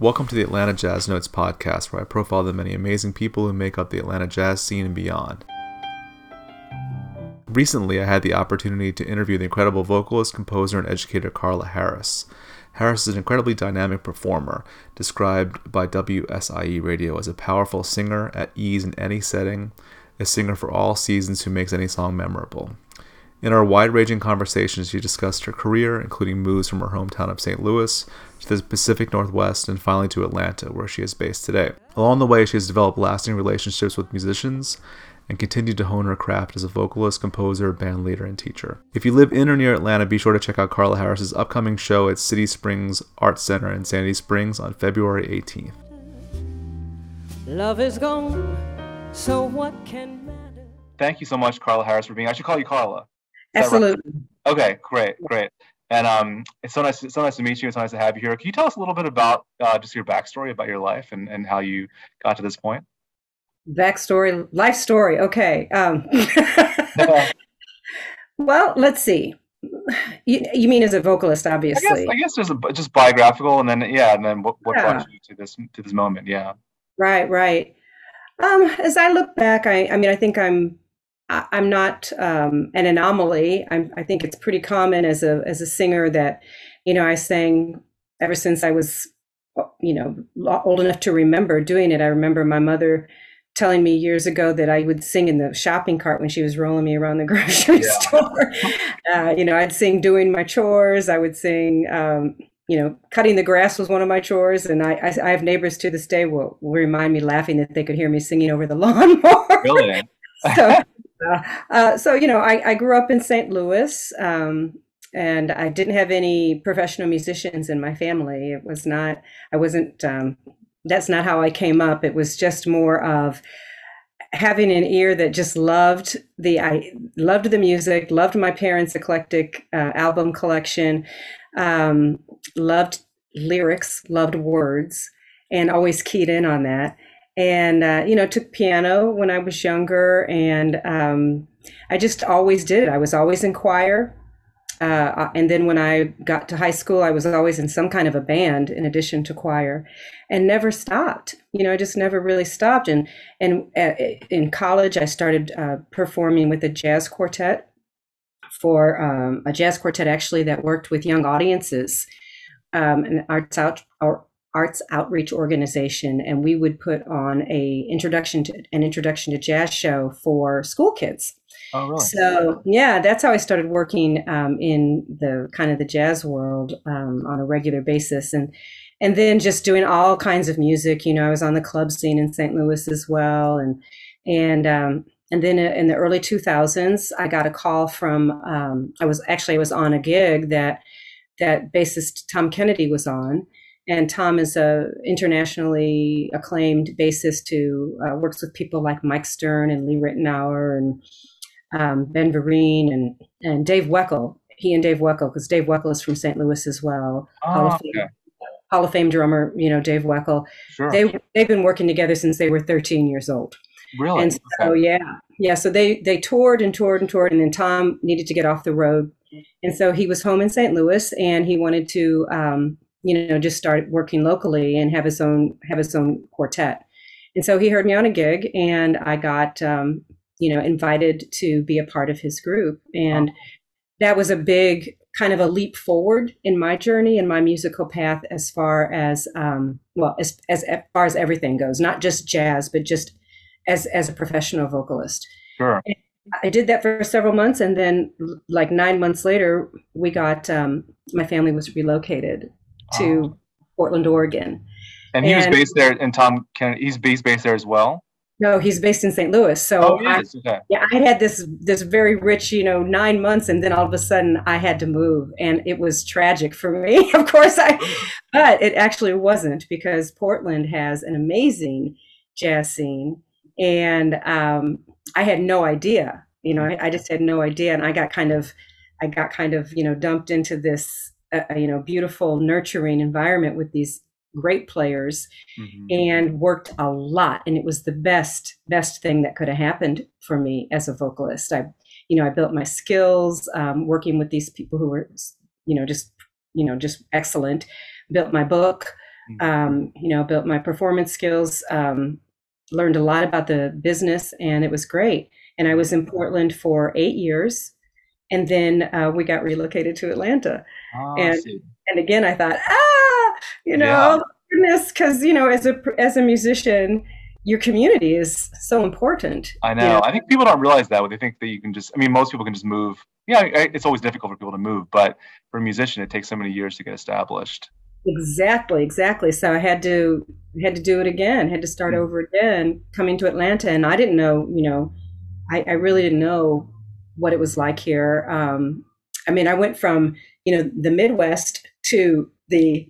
Welcome to the Atlanta Jazz Notes podcast, where I profile the many amazing people who make up the Atlanta jazz scene and beyond. Recently, I had the opportunity to interview the incredible vocalist, composer, and educator Carla Harris. Harris is an incredibly dynamic performer, described by WSIE Radio as a powerful singer at ease in any setting, a singer for all seasons who makes any song memorable. In our wide ranging conversations, she discussed her career, including moves from her hometown of St. Louis to the Pacific Northwest and finally to Atlanta, where she is based today. Along the way, she has developed lasting relationships with musicians and continued to hone her craft as a vocalist, composer, band leader, and teacher. If you live in or near Atlanta, be sure to check out Carla Harris's upcoming show at City Springs Art Center in Sandy Springs on February 18th. Love is gone, so what can matter? Thank you so much, Carla Harris, for being. I should call you Carla. Absolutely. Right? Okay, great, great. And um, it's so nice, so nice to meet you. It's so nice to have you here. Can you tell us a little bit about uh, just your backstory, about your life, and, and how you got to this point? Backstory, life story. Okay. Um, well, let's see. You, you mean as a vocalist, obviously? I guess, I guess there's a, just biographical, and then yeah, and then what, what yeah. brought you to this to this moment? Yeah. Right, right. Um, as I look back, I, I mean, I think I'm I'm not um, an anomaly. I'm, I think it's pretty common as a as a singer that, you know, I sang ever since I was, you know, old enough to remember doing it. I remember my mother telling me years ago that I would sing in the shopping cart when she was rolling me around the grocery yeah. store. Uh, you know, I'd sing doing my chores. I would sing, um, you know, cutting the grass was one of my chores. And I, I, I have neighbors to this day will, will remind me laughing that they could hear me singing over the lawnmower. Really? so, uh, so, you know, I, I grew up in St. Louis. Um, and I didn't have any professional musicians in my family. It was not, I wasn't, um, that's not how I came up. It was just more of having an ear that just loved the, I loved the music, loved my parents' eclectic uh, album collection, um, loved lyrics, loved words, and always keyed in on that and uh, you know took piano when i was younger and um, i just always did it. I was always in choir uh, and then when i got to high school i was always in some kind of a band in addition to choir and never stopped. You know i just never really stopped. And and uh, in college i started uh, performing with a jazz quartet for um, a jazz quartet actually that worked with young audiences um, and arts out arts outreach organization and we would put on a introduction to an introduction to jazz show for school kids. Oh, really? so yeah that's how i started working um, in the kind of the jazz world um, on a regular basis. And and then just doing all kinds of music. You know i was on the club scene in st louis as well. And and um, and then in the early 2000s i got a call from um, i was actually i was on a gig that that bassist tom kennedy was on and Tom is a internationally acclaimed bassist who uh, works with people like Mike Stern and Lee Ritenour and um, Ben Vereen and and Dave Weckl. He and Dave Weckl, because Dave Weckl is from St. Louis as well. Oh, Hall, of Fame, okay. Hall of Fame drummer, you know Dave Weckl. Sure. They they've been working together since they were 13 years old. Really? And so okay. yeah, yeah. So they they toured and toured and toured, and then Tom needed to get off the road, and so he was home in St. Louis, and he wanted to. Um, you know, just start working locally and have his own have his own quartet. And so he heard me on a gig, and I got um, you know invited to be a part of his group, and that was a big kind of a leap forward in my journey and my musical path as far as um, well as, as as far as everything goes, not just jazz, but just as as a professional vocalist. Sure. And I did that for several months, and then like nine months later, we got um, my family was relocated to oh. Portland, Oregon. And he and, was based there, and Tom Kennedy, he's based based there as well. No, he's based in St. Louis. So oh, I, okay. yeah, I had this this very rich, you know, nine months, and then all of a sudden I had to move, and it was tragic for me. of course, I, but it actually wasn't because Portland has an amazing jazz scene, and um, I had no idea. You know, I, I just had no idea, and I got kind of, I got kind of, you know, dumped into this a, you know beautiful nurturing environment with these great players mm-hmm. and worked a lot and it was the best best thing that could have happened for me as a vocalist i you know i built my skills um, working with these people who were you know just you know just excellent built my book Mm-hmm. Um, you know, built my performance skills, um, learned a lot about the business, and it was great. And I was in Portland for eight years, and then uh, we got relocated to Atlanta. Oh, and and again, I thought, ah, you know, yeah. goodness, because you know, as a as a musician, your community is so important. I know. You know. I think people don't realize that. They think that you can just. I mean, most people can just move. Yeah, it's always difficult for people to move, but for a musician, it takes so many years to get established. Exactly, exactly. So I had to had to do it again. Had to start mm-hmm. over again. Coming to Atlanta, and I didn't know. You know, I, I really didn't know what it was like here. Um, I mean, I went from you know the Midwest to the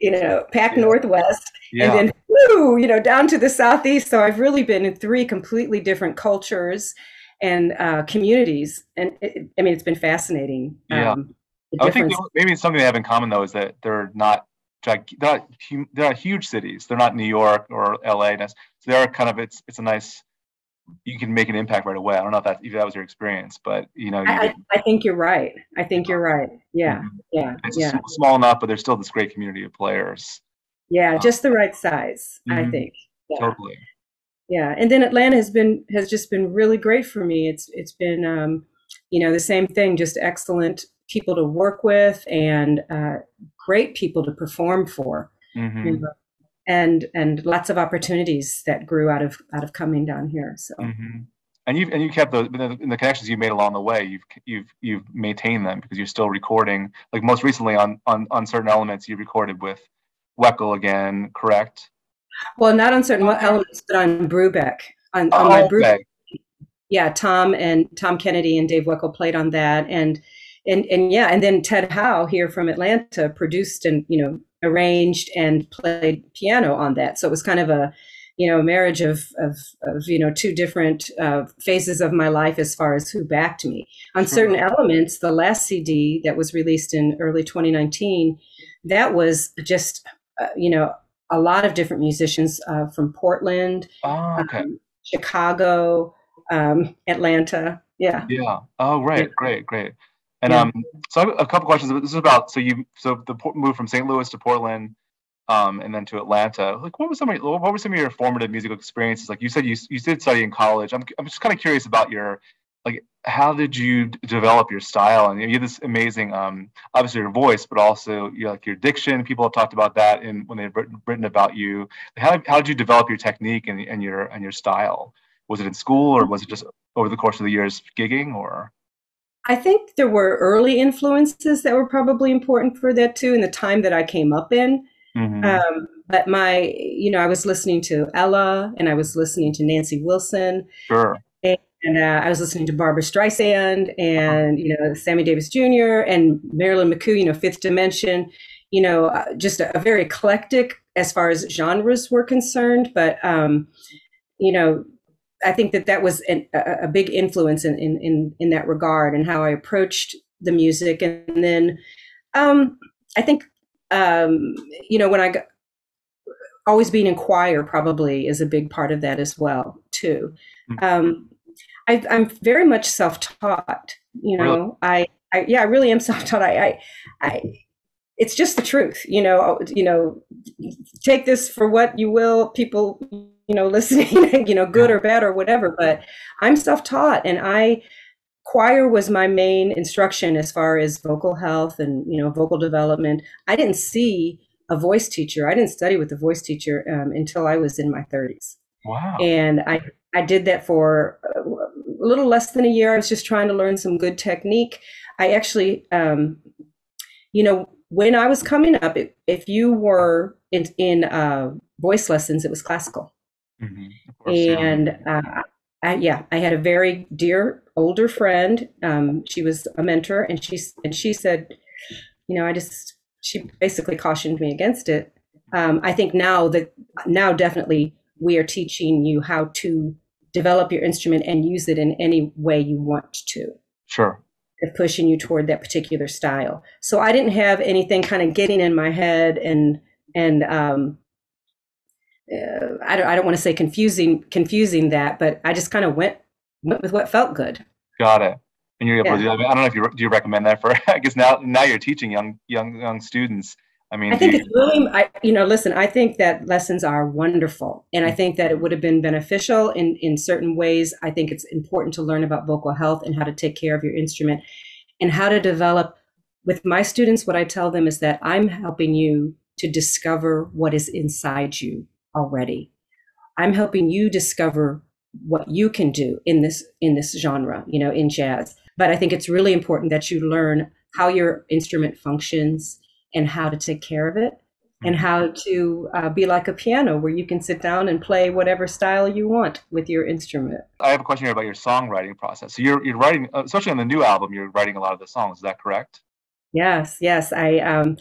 you know Pac Northwest, yeah. and then woo, you know, down to the southeast. So I've really been in three completely different cultures and uh, communities, and it, I mean, it's been fascinating. Yeah. Um, I think maybe something they have in common though is that they're not they're not, they're not huge cities. They're not New York or LA. So they're kind of it's it's a nice you can make an impact right away. I don't know if that if that was your experience, but you know, you I, I, think you're right. I think you're right. Yeah, mm-hmm. yeah, it's yeah. small enough, but there's still this great community of players. Yeah, just the right size, mm-hmm. I think. Yeah. Totally. Yeah, and then Atlanta has been has just been really great for me. It's it's been um, you know the same thing, just excellent people to work with and uh, great people to perform for. Mm-hmm. You know, and and lots of opportunities that grew out of out of coming down here. So. Mm-hmm. And you and you kept the, the, the connections you made along the way. You've you've you've maintained them because you're still recording. Like most recently on on on certain elements, you recorded with Weckl again, correct? Well, not on certain elements, but on Brubeck. On, on oh, my Brubeck. Yeah, Tom and Tom Kennedy and Dave Weckl played on that, and and and yeah, and then Ted Howe here from Atlanta produced and you know arranged and played piano on that. So it was kind of a you know marriage of of, of you know two different uh, phases of my life as far as who backed me on certain elements. The last CD that was released in early 2019, that was just uh, you know, a lot of different musicians uh, from Portland, oh, okay. um, Chicago, um, Atlanta. Yeah. Yeah. Oh, right. Great. Great. And yeah. um, so I have a couple questions. This is about so you so the move from St. Louis to Portland, um, and then to Atlanta. Like, what was some of your, what were some of your formative musical experiences? Like you said, you you did study in college. I'm I'm just kind of curious about your like how did you develop your style and you have this amazing um, obviously your voice but also you know, like your diction people have talked about that in when they've written, written about you how, how did you develop your technique and, and your and your style was it in school or was it just over the course of the years gigging or i think there were early influences that were probably important for that too in the time that i came up in mm-hmm. um, but my you know i was listening to ella and i was listening to nancy wilson sure and uh, I was listening to Barbra Streisand and you know Sammy Davis Jr. and Marilyn McCoo, you know Fifth Dimension, you know uh, just a, a, very eclectic as far as genres were concerned. But um, you know I think that that was an, a, a, big influence in, in, in in that regard and how I approached the music. And then um, I think um, you know when I got always being in choir probably is a big part of that as well too. Mm-hmm. Um, I, am very much self-taught. You know, really? I, I, yeah, I really am self-taught. I, I, I, it's just the truth. You know, you know, take this for what you will. People, you know, listening, you know, good or bad or whatever. But I'm self-taught, and I choir was my main instruction as far as vocal health and you know vocal development. I didn't see a voice teacher. I didn't study with a voice teacher um, until I was in my 30s. Wow. And I I did that for uh, a little less than a year. I was just trying to learn some good technique. I actually, um, you know, when I was coming up, if you were in, in uh, voice lessons, it was classical. Mm-hmm. Course, and yeah. Uh, I, yeah, I had a very dear older friend. Um, she was a mentor, and she and she said, you know, I just she basically cautioned me against it. Um, I think now that now definitely we are teaching you how to develop your instrument and use it in any way you want to. Sure. Of pushing you toward that particular style. So I didn't have anything kind of getting in my head and and um, uh, I don't I don't want to say confusing confusing that, but I just kind of went went with what felt good. Got it. And you're able yeah. to do that. I don't know if you do you recommend that for I guess now now you're teaching young young young students I mean, I think you, it's really, I, you know, listen, I think that lessons are wonderful. And I think that it would have been beneficial in, in certain ways. I think it's important to learn about vocal health and how to take care of your instrument and how to develop. With my students, what I tell them is that I'm helping you to discover what is inside you already. I'm helping you discover what you can do in this in this genre, you know, in jazz. But I think it's really important that you learn how your instrument functions and how to take care of it and mm-hmm. how to uh, be like a piano where you can sit down and play whatever style you want with your instrument. I have a question here about your songwriting process. So you're, you're writing, especially on the new album, you're writing a lot of the songs. Is that correct? Yes, yes. I um,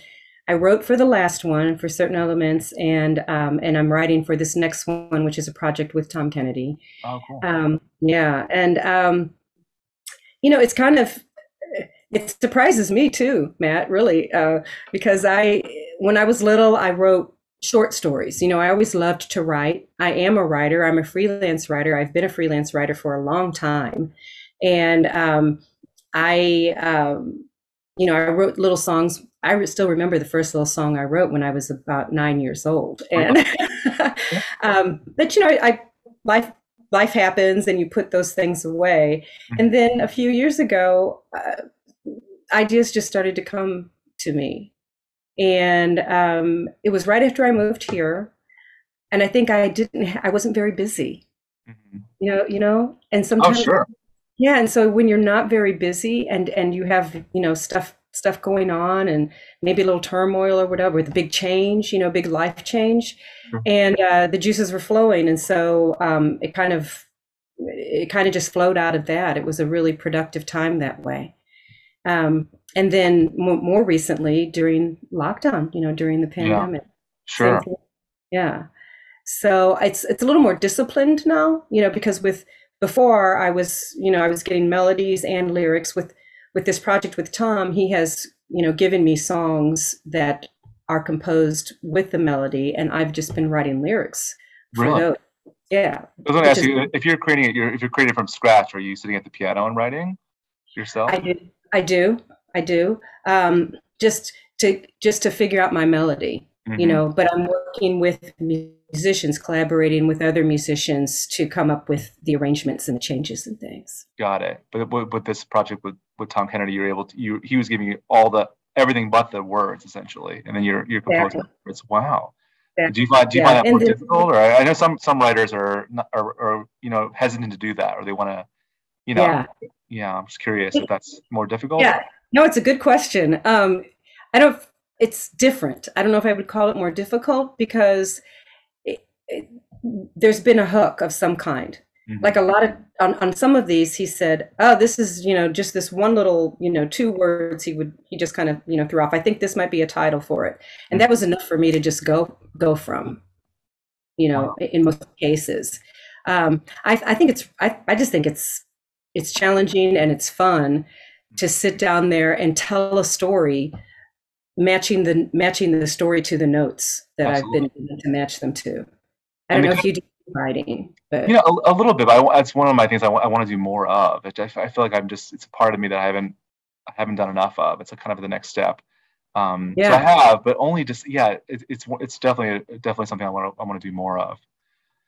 I wrote for the last one for certain elements, and um, and I'm writing for this next one, which is a project with Tom Kennedy. Oh, cool. Um, yeah, and um, you know, it's kind of it surprises me too, Matt, really, uh, because I, when I was little, I wrote short stories. You know, I always loved to write. I am a writer. I'm a freelance writer. I've been a freelance writer for a long time, and um, I, um, you know, I wrote little songs. I still remember the first little song I wrote when I was about nine years old, and um, but you know, I, I life life happens and you put those things away. Mm-hmm. And then a few years ago, uh, ideas just started to come to me. And um, it was right after I moved here. And I think I didn't, I wasn't very busy, mm-hmm. you know, you know, and oh, sometimes, oh, sure. yeah. And so when you're not very busy and, and you have, you know, stuff, stuff going on and maybe a little turmoil or whatever, with the big change, you know, big life change sure. and uh, the juices were flowing. And so um, it kind of, it kind of just flowed out of that. It was a really productive time that way. Um, and then more, more, recently during lockdown, you know, during the pandemic. Yeah. Sure. Yeah. So it's it's a little more disciplined now, you know, because with before I was, you know, I was getting melodies and lyrics with with this project with Tom, he has, you know, given me songs that are composed with the melody and I've just been writing lyrics for really? those. Yeah. I was going to ask is, you if you're creating it, you're, if you're creating it from scratch, are you sitting at the piano and writing yourself? I do. I do. I do. Um, just to just to figure out my melody, mm-hmm. you know. But I'm working with musicians, collaborating with other musicians to come up with the arrangements and the changes and things. Got it. But with this project with, with Tom Kennedy, you're able to. You he was giving you all the everything but the words essentially, and then you're you're composing exactly. words. Wow. Exactly. Do you find do you yeah. find that more then, difficult, or I know some some writers are, not, are are you know hesitant to do that, or they want to, you know, yeah yeah, I'm just curious if that's more difficult. Yeah, no, it's a good question. Um, I don't. It's different. I don't know if I would call it more difficult because it, it, there's been a hook of some kind. Mm-hmm. Like a lot of on, on some of these, he said, "Oh, this is you know just this one little you know two words." He would he just kind of you know threw off. I think this might be a title for it, and that was enough for me to just go go from. You know, in most cases, um, I, I think it's I, I just think it's it's challenging and it's fun to sit down there and tell a story matching the matching the story to the notes that Absolutely. I've been to match them to. I don't know if you do writing, but you know a, a little bit. But I, that's one of my things I, w- I want to do more of. I, I feel like I'm just it's a part of me that I haven't I haven't done enough of. It's a kind of the next step. Um, yeah. So I have, but only just yeah. It, it's it's definitely definitely something I want to I want to do more of.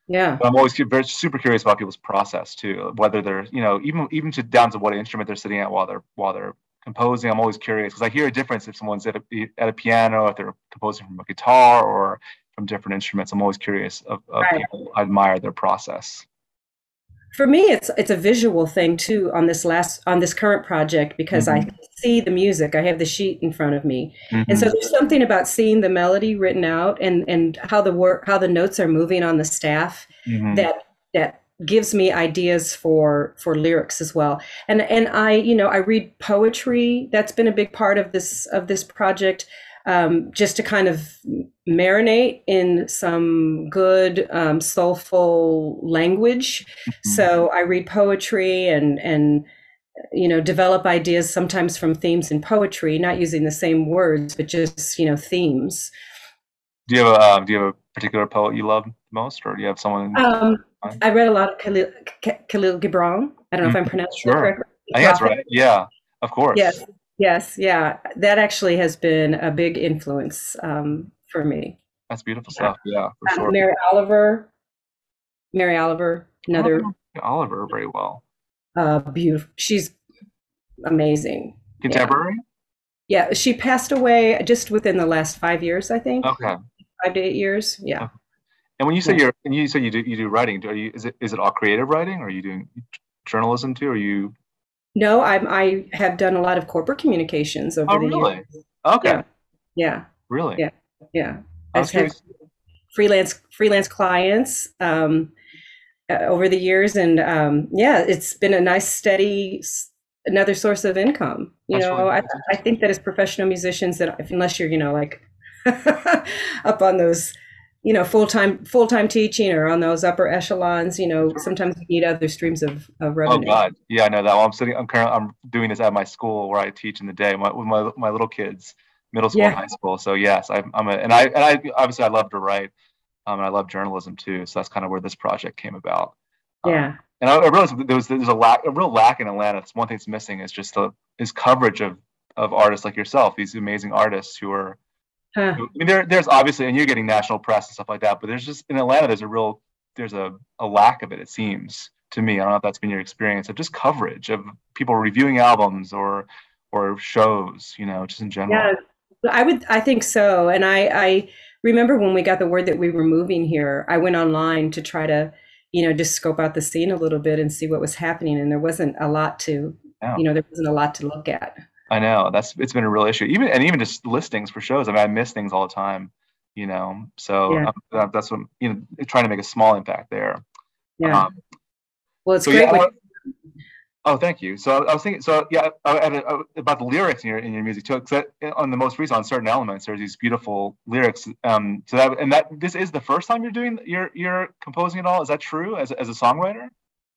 Yeah. But I'm always very super curious about people's process too, whether they're, you know, even even to down to what instrument they're sitting at while they're while they're composing. I'm always curious because I hear a difference if someone's at a, at a piano, if they're composing from a guitar or from different instruments. I'm always curious of, of right. people. I admire their process for me it's it's a visual thing too on this last on this current project because mm-hmm. i see the music i have the sheet in front of me mm-hmm. and so mm-hmm. there's something about seeing the melody written out and and how the work how the notes are moving on the staff mm-hmm. that that gives me ideas for for lyrics as well and and i you know i read poetry that's been a big part of this of this project um, just to kind of marinate in some good um, soulful language. Mm-hmm. So I read poetry and and you know develop ideas sometimes from themes in poetry, not using the same words, but just you know themes. Do you have a uh, do you have a particular poet you love most, or do you have someone? Um, I read a lot of Kahlil, Kahlil Gibran. I don't know mm-hmm. if I'm pronouncing sure. correctly. I think that's right. Yeah, of course. Yes. Yes, yeah, that actually has been a big influence um, for me. That's beautiful stuff. Yeah, for Um, sure. Mary Oliver, Mary Oliver, another know Oliver very well. uh, beautiful. She's amazing. Contemporary? yeah. She passed away just within the last five years, I think, Okay. five to eight years. Yeah, Okay. And when you say yeah. you're, and you say you do you do writing, do- are you is it is it all creative writing, or are you doing journalism too? Or are you? No, I'm. I have done a lot of corporate communications Oh, over the years. really? Okay. Yeah, yeah, Really? yeah, yeah. I've had freelance freelance clients um, uh, over the years, and um, yeah, it's been a nice, steady, another source of income. You That's really know, I I think that as professional musicians, that if, unless you're you know like up on those you know full time full time teaching or on those upper echelons, you know, sometimes you need other streams of of revenue Oh. God, yeah, I know that. Well, I'm sitting. I'm currently. I'm doing this at my school where I teach in the day my, with my my little kids, middle school and high school. So yes, I'm. I'm a, and I and I obviously I love to write, um, and I love journalism too. So that's kind of where this project came about. Um, yeah, and I, I realized there was there's a lack, a real lack in Atlanta. It's one thing that's missing is just the is coverage of of artists like yourself, these amazing artists who are. Huh. I mean, there there's obviously, and you're getting national press and stuff like that, but there's just in Atlanta, there's a real there's a a lack of it. It seems to me. I don't know if that's been your experience of just coverage of people reviewing albums or or shows, you know, just in general. Yeah. I would, I think so. And I, I remember when we got the word that we were moving here, I went online to try to, you know, just scope out the scene a little bit and see what was happening. And there wasn't a lot to, Yeah. you know, there wasn't a lot to look at. I know that's it's been a real issue. Even and even just listings for shows. I mean, I miss things all the time, you know. So Yeah, um, that's what you know, trying to make a small impact there. yeah. Um, Well, it's so great I- oh, thank you. So I was thinking. So yeah, about the lyrics in your in your music too. 'cause on the most recent, on certain elements, there's these beautiful lyrics. Um, so that and that this is the first time you're doing you're you're composing it all. Is that true as as a songwriter?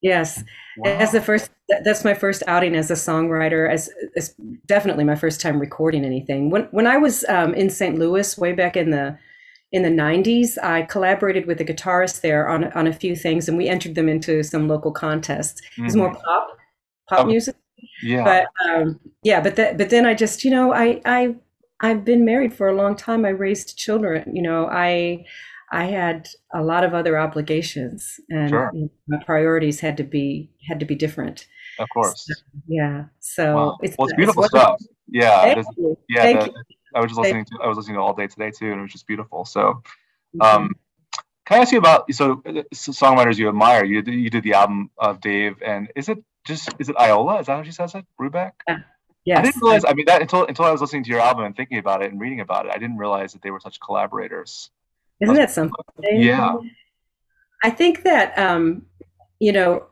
Yes. As the first that's my first outing as a songwriter, as, as definitely my first time recording anything. When, when I was um, in St. Louis way back in the in the 90s i collaborated with a guitarist there on, on a few things and we entered them into some local contests it was more hmm pop pop Okay. music Yeah. but um, yeah but that but then i just you know i i i've been married for a long time i raised children you know i i had a lot of other obligations and Sure. my priorities had to be had to be different Of so, course. yeah so Wow. it's Well, it's it's beautiful wonderful stuff. Yeah. thank you yeah. thank The, you I was just thank listening to I was listening to all day today too, and it was just beautiful. So, you. um, can I ask you about so, uh, so songwriters you admire? You you did the album of Dave, and is it just is it Iola? Is that how she says it? Brubeck? Yeah. I didn't realize. I mean, that until until I was listening to your album and thinking about it and reading about it, I didn't realize that they were such collaborators. Isn't that something yeah. I think that um, you know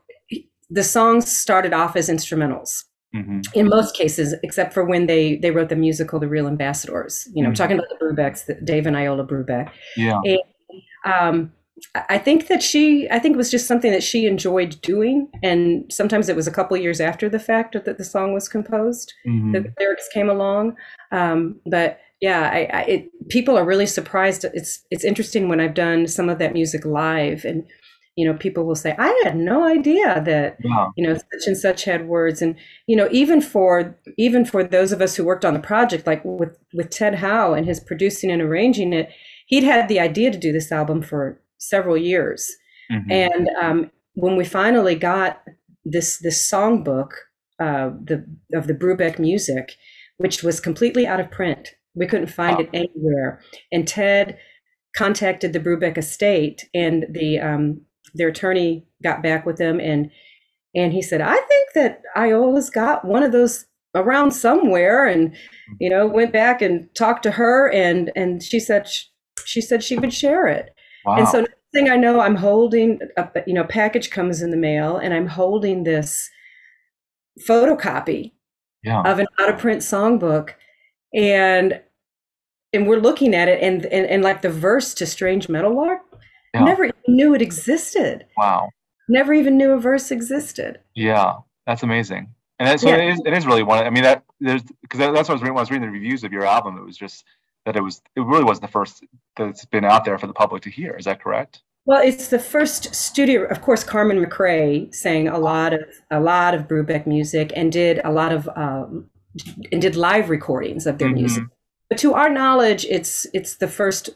the songs started off as instrumentals hmm in most cases, except for when they they wrote the musical "The Real Ambassadors." You know, I'm hmm talking about the Brubecks, the Dave and Iola Brubeck. Yeah. And um, I think that she, I think it was just something that she enjoyed doing, and sometimes it was a couple years after the fact that the song was composed, hmm the lyrics came along. Um, but yeah, I, I, it, people are really surprised. It's it's interesting when I've done some of that music live, and you know, people will say, "I had no idea that Yeah. you know such and such had words." And you know, even for even for those of us who worked on the project, like with with Ted Howe and his producing and arranging it, he'd had the idea to do this album for several years, hmm and um, when we finally got this this songbook uh, the of the Brubeck music, which was completely out of print, we couldn't find Wow. it anywhere. And Ted contacted the Brubeck estate, and the um, their attorney got back with them, and and he said, I think that Iola's got one of those around somewhere, and you know went back and talked to her, and and she said sh- she said she would share it. And so Wow. next thing I know, I'm holding a you know package comes in the mail, and I'm holding this photocopy Yeah. of an out of print songbook, and and we're looking at it, and and, and like the verse to "Strange Meadowlark," I Yeah. never even knew it existed. Wow. Never even knew a verse existed. Yeah. That's amazing. And that, so Yeah, it is. It is really one. I mean, that there's because that's what I was reading. When I was reading the reviews of your album, it was just that it was. It really was the first that's been out there for the public to hear. Is that correct? Well, it's the first studio. Of course, Carmen McRae sang a lot of a lot of Brubeck music and did a lot of um, and did live recordings of their Mhm. music. But to our knowledge, it's it's the first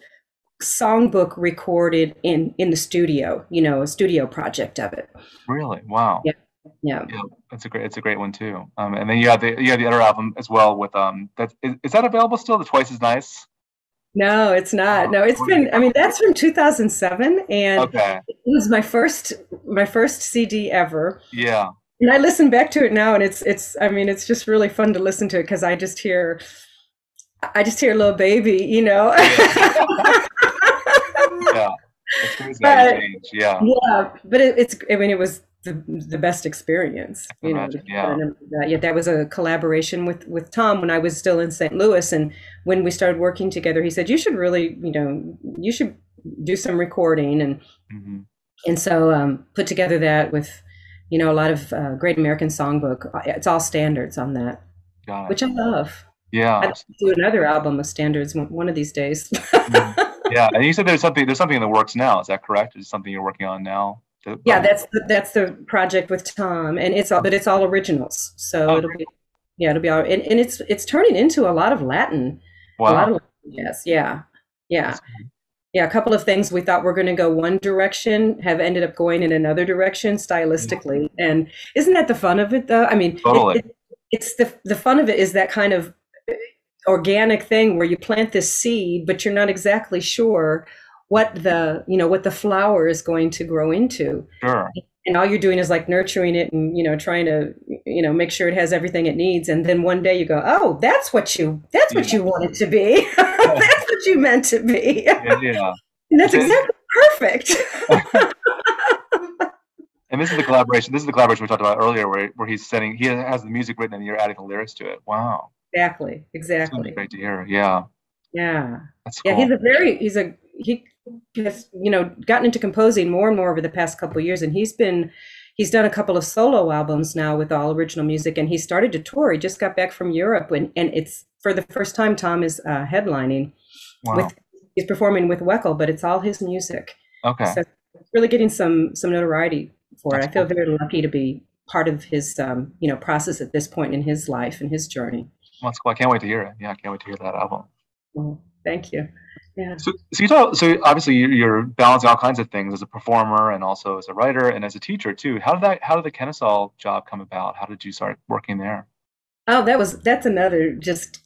songbook recorded in in the studio. You know, a studio project of it. Really? Wow. Yeah. Yeah. Yeah, it's a great, it's a great one too. Um, and then you have the you have the other album as well with um. That is, is that available still? The Twice as Nice. No, it's not. No, it's been. I mean, that's from 2007, and Okay. it was my first my first CD ever. Yeah. And I listen back to it now, and it's it's. I mean, it's just really fun to listen to it because I just hear, I just hear little baby, you know. Yeah. It's crazy how you But- Yeah. yeah, but it, it's. I mean, it was the the best experience. You know, imagine, to yeah. that. yeah, that was a collaboration with with Tom when I was still in St. Louis, and when we started working together, he said you should really, you know, you should do some recording, and hmm and so um, put together that with, you know, a lot of uh, Great American Songbook. Uh, it's all standards on that, Got it. which I love. Yeah. I'd like to do another album of standards one of these days. Mm-hmm. Yeah. And you said there's something there's something in the works now. Is that correct? Is it something you're working on now? The- yeah, um, that's the, that's the project with Tom, and it's all but it's all originals. So Oh, it'll be yeah, it'll be all and, and it's it's turning into a lot of Latin. A lot wow. of yes, yeah, yeah. Yeah, a couple of things we thought were going to go one direction have ended up going in another direction stylistically. And isn't that the fun of it, though? I mean, Totally. it- it's the the fun of it is that kind of uh, organic thing where you plant this seed, but you're not exactly sure what the you know what the flower is going to grow into, Sure. and all you're doing is like nurturing it and you know trying to you know make sure it has everything it needs. And then one day you go, oh, that's what you that's what you want it to be. what you meant to be. Yeah. And that's exactly perfect. And this is the collaboration. This is the collaboration we talked about earlier, where where he's setting he has the music written and you're adding the lyrics to it. Wow. exactly. It's gonna be Exactly. great to hear. Yeah. Yeah. That's cool. Yeah. He's a very, he's a, he has, you know, gotten into composing more and more over the past couple of years. And he's been, he's done a couple of solo albums now with all original music. And he started to tour. He just got back from Europe. And, and it's for the first time, Tom is uh, headlining wow. with, he's performing with Weckl, but it's all his music. okay. So really getting some, some notoriety for it. I feel cool. very lucky to be part of his, um, you know, process at this point in his life and his journey. Well, that's cool. I can't wait to hear it. Yeah, I can't wait to hear that album. Well, thank you. Yeah. So, so you talk, so obviously you're, you're balancing all kinds of things as a performer and also as a writer and as a teacher too. How did that? How did the Kennesaw job come about? How did you start working there? Oh, that was that's another just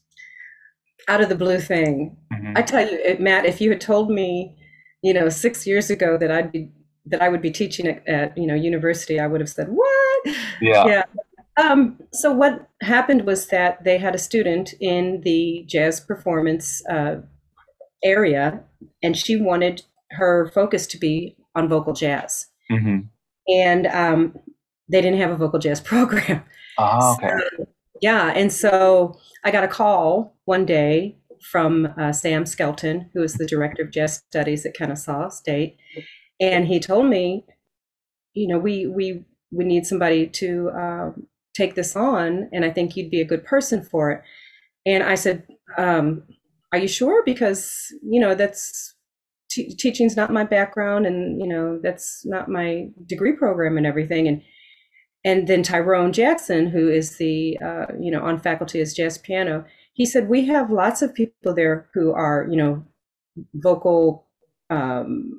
out of the blue thing. Mhm. I tell you, Matt, if you had told me, you know, six years ago that I'd be that I would be teaching at, at you know university, I would have said, "What?" Yeah. Yeah. Um, so what happened was that they had a student in the jazz performance uh, area, and she wanted her focus to be on vocal jazz, hmm and um, they didn't have a vocal jazz program. Ah, okay. So, yeah, and so I got a call one day from uh, Sam Skelton, who is the director of jazz studies at Kennesaw State, and he told me, you know, we we we need somebody to um, take this on, and I think you'd be a good person for it. And I said, um, "Are you sure? Because you know that's." Te- teaching's not my background and you know that's not my degree program and everything and and then Tyrone Jackson, who is the uh, you know on faculty as jazz piano, he said we have lots of people there who are you know vocal um,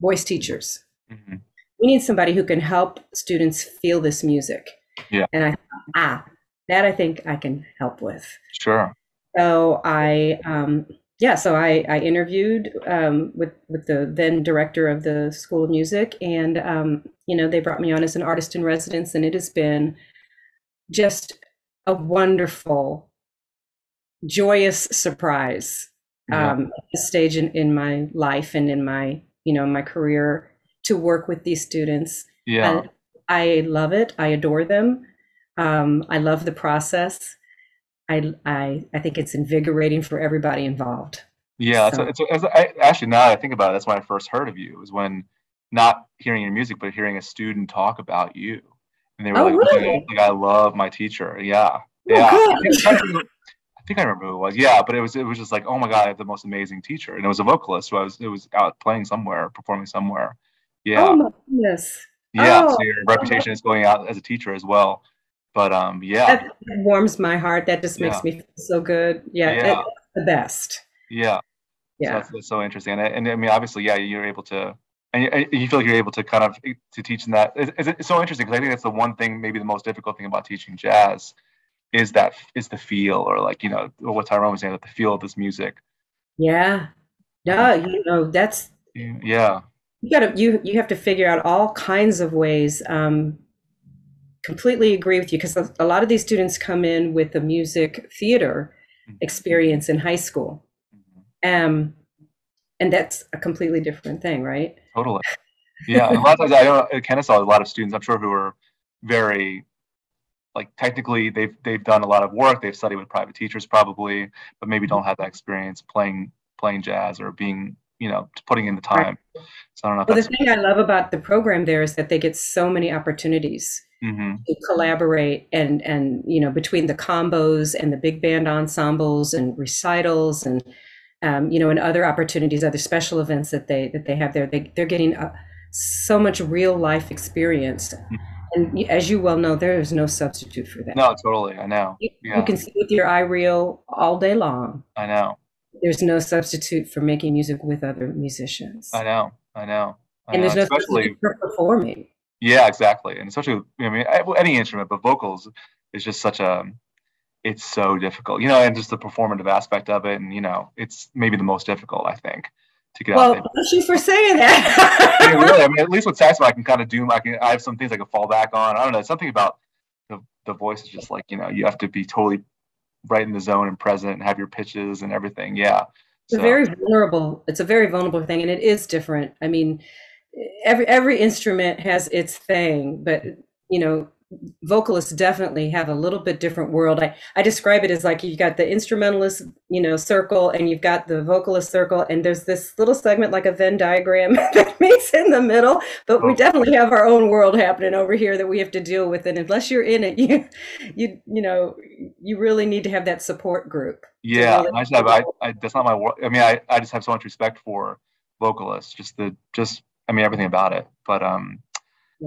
voice teachers. hmm We need somebody who can help students feel this music. Yeah. And I thought, ah, that I think I can help with. Sure. So I, um, yeah, so I, I interviewed um, with with the then director of the School of Music, and um, you know they brought me on as an artist in residence, and it has been just a wonderful, joyous surprise Yeah. um, at this stage in, in my life and in my you know my career to work with these students. yeah. And I love it. I adore them. Um, I love the process. I, I, I think it's invigorating for everybody involved. Yeah, So- it's, it's, it's I, actually now that I think about it, that's when I first heard of you. Was when not hearing your music, but hearing a student talk about you, and they were Oh, like, really? Oh, like, "I love my teacher." Yeah, Oh, yeah. I think I think I remember who it was. Yeah, but it was it was just like, "Oh my god, I have the most amazing teacher," and it was a vocalist who I was it was out playing somewhere, performing somewhere. Oh yeah, Oh my goodness. yeah. oh, so your reputation is going out as a teacher as well. But um, yeah, that warms my heart. That just makes yeah. me feel so good. Yeah, yeah. the best. Yeah, yeah, so that's, so interesting. And, and I mean, obviously, yeah, you're able to and you feel like you're able to kind of to teach in that. It's, it's so interesting because I think that's the one thing, maybe the most difficult thing about teaching jazz, is that is the feel or like you know what Tyrone was saying, that the feel of this music. Yeah, yeah, you know that's yeah. You gotta you you have to figure out all kinds of ways. Um, completely agree with you because a lot of these students come in with a music theater mm-hmm. experience in high school. Mm-hmm. Um, and that's a completely different thing, right? Totally. Yeah, a lot of times I know at Kennesaw, a lot of students I'm sure who are very like technically they've they've done a lot of work, they've studied with private teachers probably, but maybe don't have that experience playing playing jazz or being you know putting in the time. Right. So I don't know. well, the thing I love about the program there is that they get so many opportunities. Mm-hmm. to collaborate and and you know between the combos and the big band ensembles and recitals and um, you know, and other opportunities, other special events that they that they have there. They they're getting uh, so much real life experience, mm-hmm. and as you well know, there is no substitute for that. No, totally, I know. You, yeah. you can see with your iReal all day long. I know. There's no substitute for making music with other musicians. I know, I know. I and know. there's no especially, substitute for performing. Yeah, exactly, and especially I mean any instrument, but vocals is just such a it's so difficult, you know, and just the performative aspect of it, and you know, it's maybe the most difficult, I think, to get well, out. Well, thank you for saying that. yeah, really, I mean, at least with saxophone, I can kind of do. I can. I have some things I can fall back on. I don't know. Something about the the voice is just like you know, you have to be totally right in the zone and present, and have your pitches and everything. Yeah, it's so. a very vulnerable. It's a very vulnerable thing, and it is different. I mean, every every instrument has its thing, but you know vocalists definitely have a little bit different world. I, I describe it as like you've got the instrumentalist, you know, circle and you've got the vocalist circle and there's this little segment like a Venn diagram that in the middle, but we oh. definitely have our own world happening over here that we have to deal with. And unless you're in it, you, you, you know, you really need to have that support group. Yeah. I just have, I, I, that's not my world. I mean, I, I just have so much respect for vocalists, just the, just, I mean, everything about it. But, um,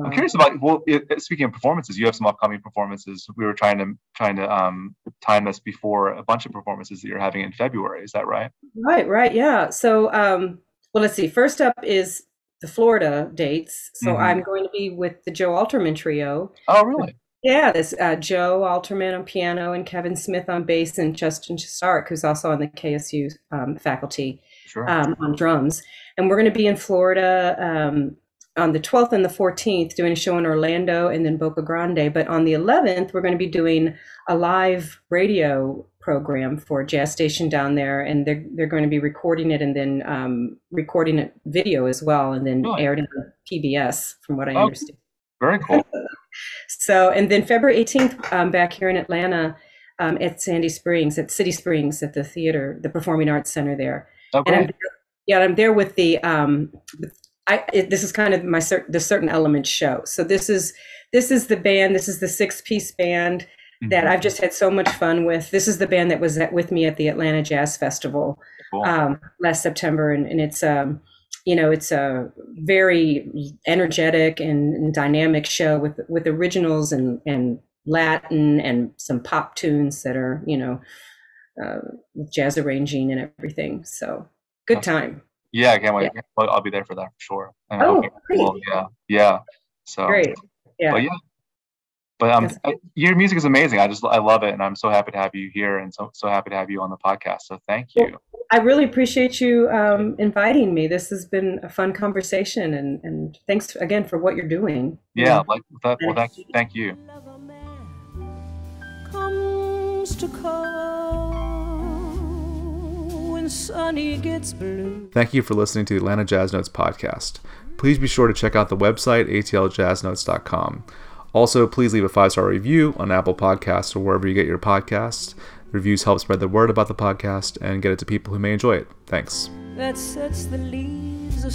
I'm curious about well, it, speaking of performances, you have some upcoming performances. We were trying to trying to um, time this before a bunch of performances that you're having in February. Is that right? Right, right, yeah. So, um, well, let's see. First up is the Florida dates. So mm-hmm. I'm going to be with the Joe Alterman Trio. Oh, really? Yeah, this uh, Joe Alterman on piano and Kevin Smith on bass and Justin Stark, who's also on the KSU um, faculty sure. Um, on drums. And we're going to be in Florida um, on the 12th and the 14th doing a show in Orlando and then Boca Grande. But on the 11th, we're going to be doing a live radio program for jazz station down there, and they're they're going to be recording it and then um, recording it video as well, and then aired in PBS, from what I oh, understand. Very cool. so, and then February 18th, um, back here in Atlanta. Um, at Sandy Springs, at City Springs, at the theater, the Performing Arts Center there. Oh, and I'm, yeah, I'm there with the um, I, it, this is kind of my cer- the certain elements show. So this is this is the band. This is the six piece band. That I've just had so much fun with. This is the band that was at, with me at the Atlanta Jazz Festival cool. um, last September, and, and it's um, you know it's a very energetic and, and dynamic show with with originals and and Latin and some pop tunes that are you know uh, jazz arranging and everything. So good time. Yeah, I can't wait. Yeah. I'll be there for that for sure. And oh, great. Cool. yeah, yeah. So great. Yeah. But yeah. But um, I, your music is amazing. I just I love it, and I'm so happy to have you here, and so so happy to have you on the podcast. So thank you. Well, I really appreciate you um, inviting me. This has been a fun conversation, and and thanks again for what you're doing. Yeah, like that. Well, thank, thank you. Comes to call sunny gets blue. Thank you for listening to the Atlanta Jazz Notes podcast. Please be sure to check out the website, atljazznotes.com. Also, please leave a five star review on Apple Podcasts or wherever you get your podcasts. Reviews help spread the word about the podcast and get it to people who may enjoy it. Thanks. That sets the leaves